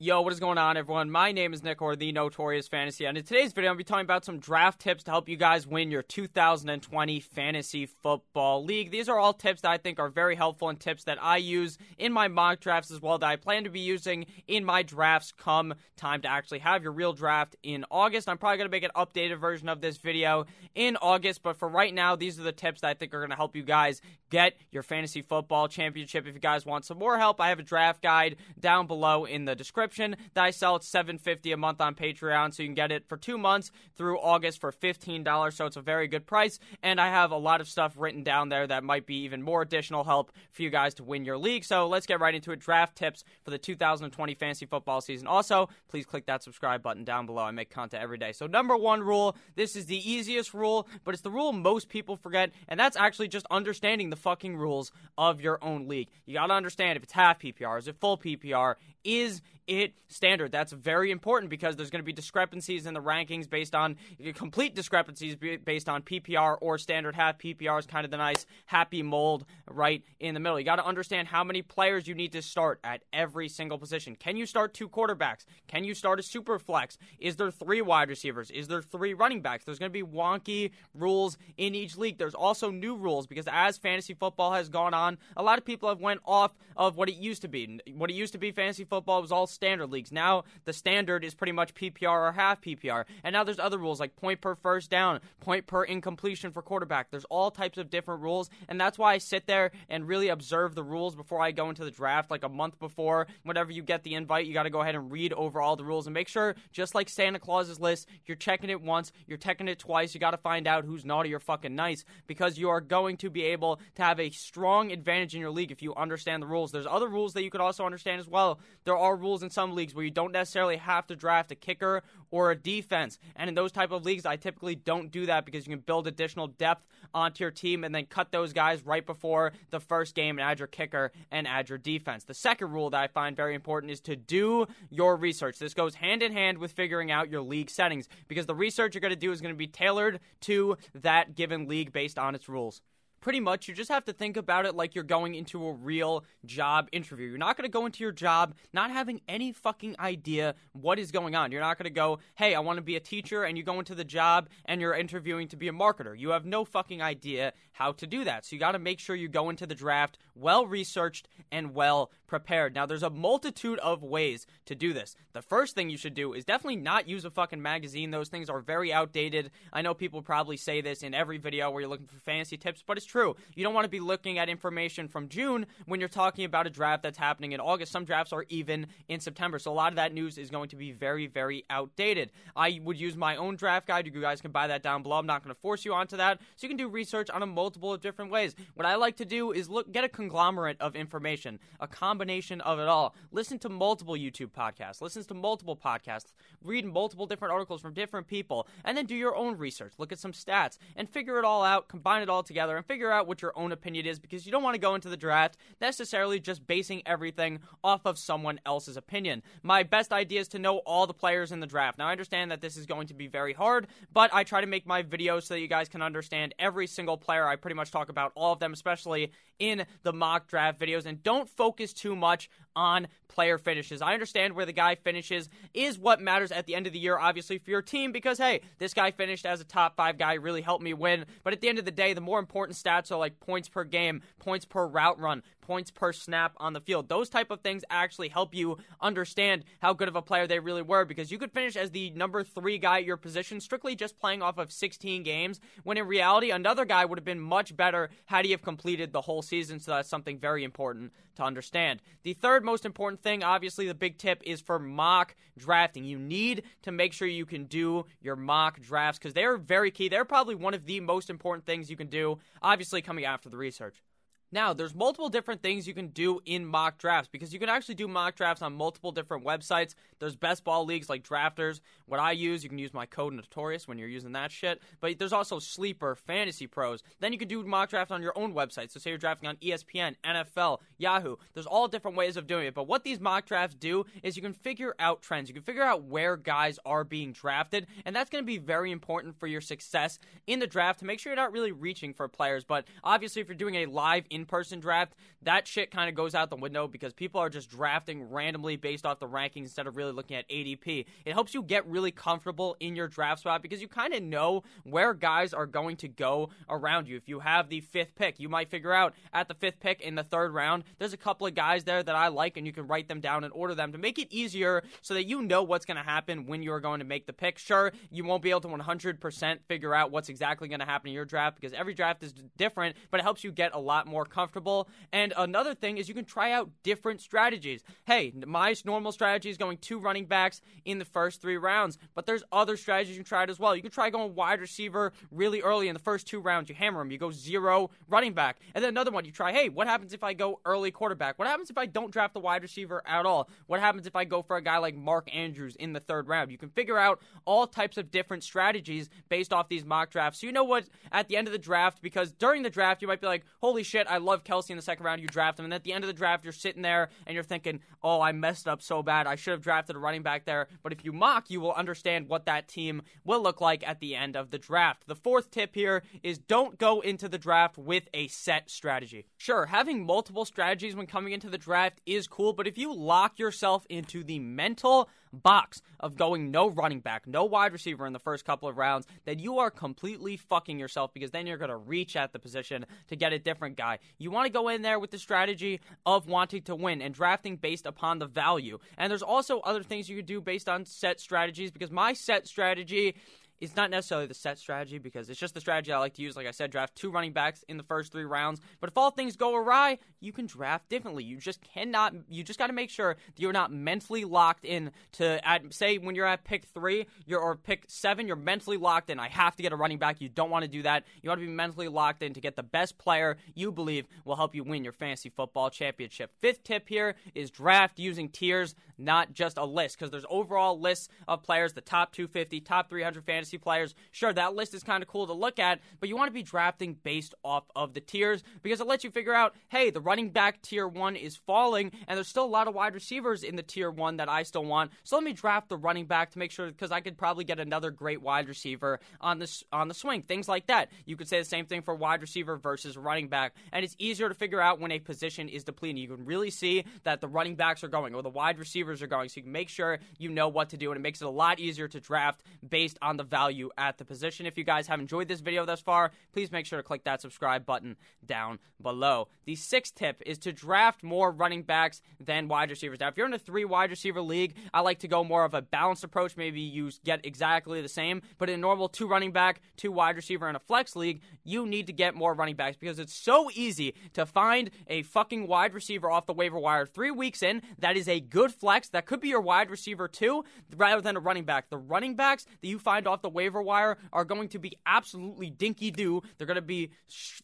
Yo, what is going on, everyone? My name is Nick, or the Notorious Fantasy, and in today's video, I'm going to be talking about some draft tips to help you guys win your 2020 Fantasy Football League. These are all tips that I think are very helpful and tips that I use in my mock drafts as well that I plan to be using in my drafts come time to actually have your real draft in August. I'm probably going to make an updated version of this video in August, but for right now, these are the tips that I think are going to help you guys get your Fantasy Football Championship. If you guys want some more help, I have a draft guide down below in the description subscription that I sell at $7.50 a month on Patreon, so you can get it for two months through August for $15. So it's a very good price, and I have a lot of stuff written down there that might be even more additional help for you guys to win your league. So let's get right into it. Draft tips for the 2020 fantasy football season. Also, please click that subscribe button down below. I make content every day. So number one rule. This is the easiest rule, but it's the rule most people forget, and that's actually just understanding the fucking rules of your own league. You got to understand if it's half PPR, is it full PPR, is it standard. That's very important because there's going to be discrepancies in the rankings based on complete discrepancies based on PPR or standard half. PPR is kind of the nice happy mold right in the middle. You got to understand how many players you need to start at every single position. Can you start two quarterbacks? Can you start a super flex? Is there three wide receivers? Is there three running backs? There's going to be wonky rules in each league. There's also new rules because as fantasy football has gone on, a lot of people have went off of what it used to be. What it used to be fantasy football was all standard leagues. Now the standard is pretty much PPR or half PPR. And now there's other rules like point per first down, point per incompletion for quarterback. There's all types of different rules. And that's why I sit there and really observe the rules before I go into the draft, like a month before. Whenever you get the invite, you got to go ahead and read over all the rules and make sure, just like Santa Claus's list, you're checking it once, you're checking it twice. You got to find out who's naughty or fucking nice because you are going to be able to have a strong advantage in your league if you understand the rules. There's other rules that you could also understand as well. There are rules in some leagues where you don't necessarily have to draft a kicker or a defense. And in those type of leagues, I typically don't do that because you can build additional depth onto your team and then cut those guys right before the first game and add your kicker and add your defense. The second rule that I find very important is to do your research. This goes hand in hand with figuring out your league settings because the research you're going to do is going to be tailored to that given league based on its rules pretty much you just have to think about it like you're going into a real job interview. You're not going to go into your job not having any fucking idea what is going on. You're not going to go, "Hey, I want to be a teacher," and you go into the job and you're interviewing to be a marketer. You have no fucking idea how to do that. So you got to make sure you go into the draft well researched and well prepared. Now, there's a multitude of ways to do this. The first thing you should do is definitely not use a fucking magazine. Those things are very outdated. I know people probably say this in every video where you're looking for fantasy tips, but it's true. You don't want to be looking at information from June when you're talking about a draft that's happening in August. Some drafts are even in September. So a lot of that news is going to be very, very outdated. I would use my own draft guide. You guys can buy that down below. I'm not going to force you onto that. So you can do research on a multiple of different ways. What I like to do is look get a conglomerate of information, a combination of it all. Listen to multiple YouTube podcasts, listen to multiple podcasts, read multiple different articles from different people, and then do your own research. Look at some stats and figure it all out, combine it all together, and figure out what your own opinion is because you don't want to go into the draft necessarily just basing everything off of someone else's opinion. My best idea is to know all the players in the draft. Now, I understand that this is going to be very hard, but I try to make my videos so that you guys can understand every single player. I pretty much talk about all of them, especially in the mock draft videos, and don't focus too much on player finishes. I understand where the guy finishes is what matters at the end of the year, obviously, for your team, because hey, this guy finished as a top five guy, really helped me win. But at the end of the day, the more important stats are like points per game, points per route run, points per snap on the field. Those type of things actually help you understand how good of a player they really were because you could finish as the number three guy at your position strictly just playing off of 16 games, when in reality, another guy would have been much better had he have completed the whole season. So that's something very important to understand. The third most important thing, obviously, the big tip is for mock drafting. You need to make sure you can do your mock drafts because they're very key. They're probably one of the most important things you can do, obviously, coming after the research. Now, there's multiple different things you can do in mock drafts because you can actually do mock drafts on multiple different websites. There's best ball leagues like Drafters. What I use, you can use my code Notorious when you're using that shit. But there's also Sleeper, Fantasy Pros. Then you can do mock drafts on your own website. So say you're drafting on ESPN, NFL, Yahoo. There's all different ways of doing it. But what these mock drafts do is you can figure out trends. You can figure out where guys are being drafted, and that's going to be very important for your success in the draft to make sure you're not really reaching for players. But obviously, if you're doing a live in person draft, that shit kind of goes out the window because people are just drafting randomly based off the rankings instead of really looking at ADP. It helps you get really comfortable in your draft spot because you kind of know where guys are going to go around you. If you have the fifth pick, you might figure out at the fifth pick in the third round, there's a couple of guys there that I like, and you can write them down and order them to make it easier so that you know what's going to happen when you're going to make the pick. Sure, you won't be able to 100% figure out what's exactly going to happen in your draft because every draft is different, but it helps you get a lot more comfortable. And another thing is you can try out different strategies. Hey, my normal strategy is going two running backs in the first three rounds, but there's other strategies you can try it as well. You can try going wide receiver really early in the first two rounds. You hammer them. You go zero running back. And then another one, you try, hey, what happens if I go early quarterback? What happens if I don't draft the wide receiver at all? What happens if I go for a guy like Mark Andrews in the third round? You can figure out all types of different strategies based off these mock drafts. So you know what, at the end of the draft, because during the draft, you might be like, holy shit, I love Kelce in the second round. You draft him. And at the end of the draft, you're sitting there and you're thinking, oh, I messed up so bad. I should have drafted a running back there. But if you mock, you will understand what that team will look like at the end of the draft. The fourth tip here is don't go into the draft with a set strategy. Sure, having multiple strategies when coming into the draft is cool, but if you lock yourself into the mental box of going no running back, no wide receiver in the first couple of rounds, then you are completely fucking yourself because then you're going to reach at the position to get a different guy. You want to go in there with the strategy of wanting to win and drafting based upon the value. And there's also other things you could do based on set strategies because my set strategy it's not necessarily the set strategy because it's just the strategy I like to use. Like I said, draft two running backs in the first three rounds. But if all things go awry, you can draft differently. You just cannot. You just got to make sure that you're not mentally locked in to at say when you're at pick three, you're or pick seven, you're mentally locked in. I have to get a running back. You don't want to do that. You want to be mentally locked in to get the best player you believe will help you win your fantasy football championship. Fifth tip here is draft using tiers, not just a list, because there's overall lists of players, the top 250, top 300 fantasy players. Sure, that list is kind of cool to look at, but you want to be drafting based off of the tiers because it lets you figure out, hey, the running back tier one is falling, and there's still a lot of wide receivers in the tier one that I still want. So let me draft the running back to make sure because I could probably get another great wide receiver on this on the swing. Things like that. You could say the same thing for wide receiver versus running back, and it's easier to figure out when a position is depleting. You can really see that the running backs are going or the wide receivers are going, so you can make sure you know what to do, and it makes it a lot easier to draft based on the value value at the position. If you guys have enjoyed this video thus far, please make sure to click that subscribe button down below. The sixth tip is to draft more running backs than wide receivers. Now, if you're in a three wide receiver league, I like to go more of a balanced approach. Maybe you get exactly the same, but in a normal two running back, two wide receiver, and a flex league, you need to get more running backs because it's so easy to find a fucking wide receiver off the waiver wire three weeks in that is a good flex that could be your wide receiver too, rather than a running back. The running backs that you find off the waiver wire are going to be absolutely dinky do. They're going to be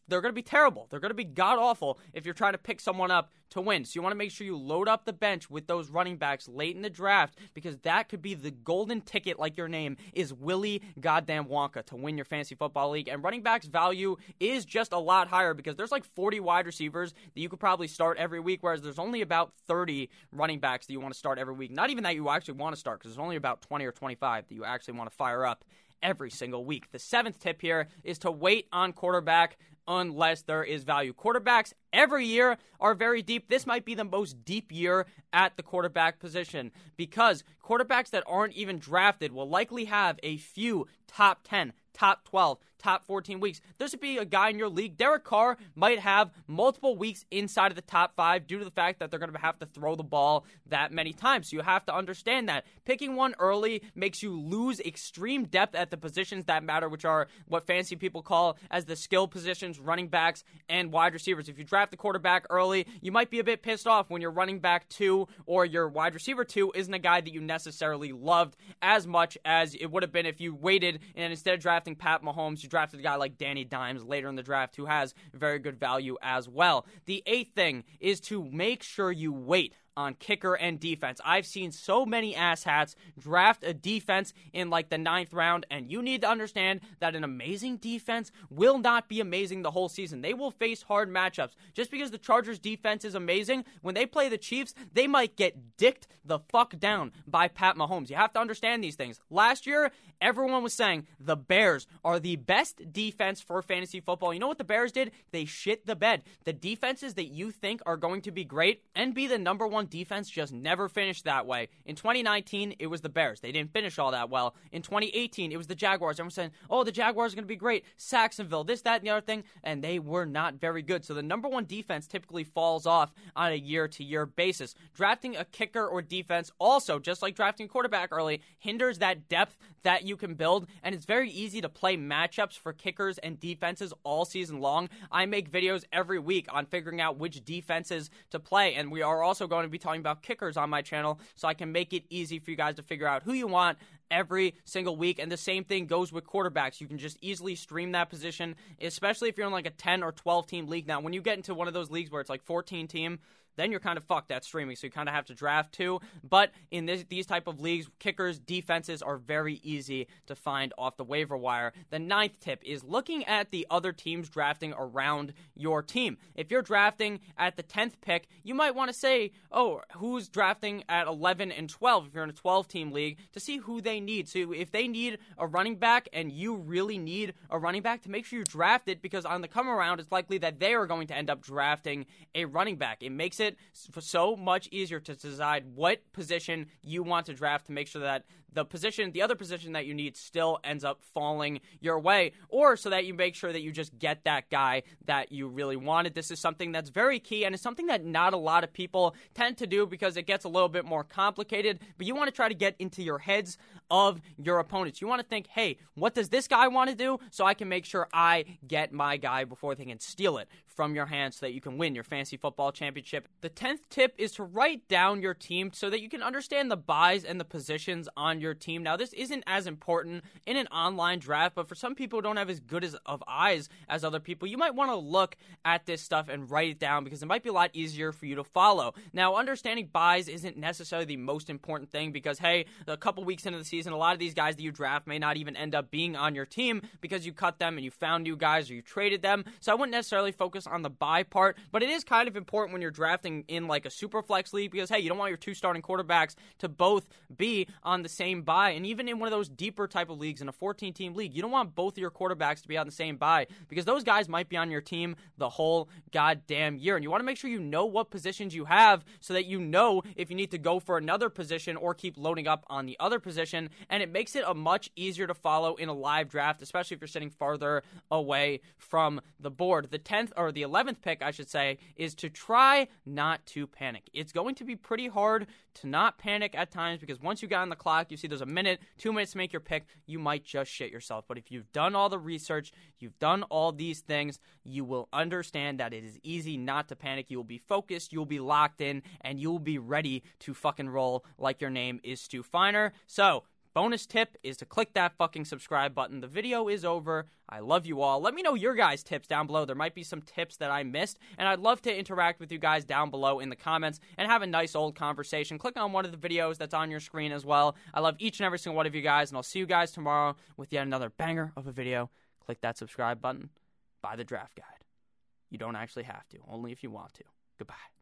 they're going to be terrible. They're going to be god awful if you're trying to pick someone up to win. So you want to make sure you load up the bench with those running backs late in the draft because that could be the golden ticket, like your name is Willy Goddamn Wonka to win your fantasy football league. And running backs value is just a lot higher because there's like 40 wide receivers that you could probably start every week, whereas there's only about 30 running backs that you want to start every week. Not even that you actually want to start because there's only about 20 or 25 that you actually want to fire up every single week. The seventh tip here is to wait on quarterback unless there is value. Quarterbacks every year are very deep. This might be the most deep year at the quarterback position because quarterbacks that aren't even drafted will likely have a few top 10, top 12, top 14 weeks. There should be a guy in your league. Derek Carr might have multiple weeks inside of the top five due to the fact that they're going to have to throw the ball that many times. So you have to understand that. Picking one early makes you lose extreme depth at the positions that matter, which are what fancy people call as the skill positions, running backs, and wide receivers. If you draft the quarterback early, you might be a bit pissed off when your running back two or your wide receiver two isn't a guy that you necessarily loved as much as it would have been if you waited and instead of drafting Pat Mahomes, you drafted a guy like Danny Dimes later in the draft who has very good value as well. The eighth thing is to make sure you wait on kicker and defense. I've seen so many asshats draft a defense in like the ninth round, and you need to understand that an amazing defense will not be amazing the whole season. They will face hard matchups. Just because the Chargers defense is amazing, when they play the Chiefs, they might get dicked the fuck down by Pat Mahomes. You have to understand these things. Last year, everyone was saying the Bears are the best defense for fantasy football. You know what the Bears did? They shit the bed. The defenses that you think are going to be great and be the number one defense just never finished that way. In 2019, it was the Bears. They didn't finish all that well. In 2018, it was the Jaguars. Everyone saying, oh, the Jaguars are going to be great. Sacksonville, this, that, and the other thing. And they were not very good. So the number one defense typically falls off on a year to year basis. Drafting a kicker or defense also, just like drafting a quarterback early, hinders that depth that you can build. And it's very easy to play matchups for kickers and defenses all season long. I make videos every week on figuring out which defenses to play. And we are also going to be talking about kickers on my channel so I can make it easy for you guys to figure out who you want every single week. And the same thing goes with quarterbacks. You can just easily stream that position, especially if you're in like a 10 or 12 team league. Now, when you get into one of those leagues where it's like 14 team, then you're kind of fucked at streaming. So you kind of have to draft too. But in this, these type of leagues, kickers, defenses are very easy to find off the waiver wire. The ninth tip is looking at the other teams drafting around your team. If you're drafting at the 10th pick, you might want to say, oh, who's drafting at 11 and 12 if you're in a 12 team league to see who they need. So if they need a running back and you really need a running back, to make sure you draft it because on the come around, it's likely that they are going to end up drafting a running back. It makes it it so much easier to decide what position you want to draft to make sure that the position, the other position that you need, still ends up falling your way, or so that you make sure that you just get that guy that you really wanted. This is something that's very key and it's something that not a lot of people tend to do because it gets a little bit more complicated. But you want to try to get into your heads of your opponents. You want to think, hey, what does this guy want to do so I can make sure I get my guy before they can steal it from your hands so that you can win your fantasy football championship. The 10th tip is to write down your team so that you can understand the byes and the positions on your team. Now, this isn't as important in an online draft, but for some people who don't have as good as of eyes as other people, you might want to look at this stuff and write it down because it might be a lot easier for you to follow. Now, understanding byes isn't necessarily the most important thing because hey, a couple weeks into the season, a lot of these guys that you draft may not even end up being on your team because you cut them and you found new guys or you traded them. So I wouldn't necessarily focus on the bye part, but it is kind of important when you're drafting in like a super flex league because hey, you don't want your two starting quarterbacks to both be on the same bye, and even in one of those deeper type of leagues in a 14 team league, you don't want both of your quarterbacks to be on the same bye because those guys might be on your team the whole goddamn year, and you want to make sure you know what positions you have so that you know if you need to go for another position or keep loading up on the other position, and it makes it a much easier to follow in a live draft, especially if you're sitting farther away from the board. The 10th or the 11th pick, I should say, is to try not to panic. It's going to be pretty hard to not panic at times because once you got on the clock, you see there's a minute, two minutes to make your pick, you might just shit yourself. But if you've done all the research, you've done all these things, you will understand that it is easy not to panic. You will be focused, you'll be locked in, and you'll be ready to fucking roll like your name is Stu Feiner. So, Bonus tip is to click that fucking subscribe button. The video is over. I love you all. Let me know your guys' tips down below. There might be some tips that I missed, and I'd love to interact with you guys down below in the comments and have a nice old conversation. Click on one of the videos that's on your screen as well. I love each and every single one of you guys, and I'll see you guys tomorrow with yet another banger of a video. Click that subscribe button. Buy the draft guide. You don't actually have to, only if you want to. Goodbye.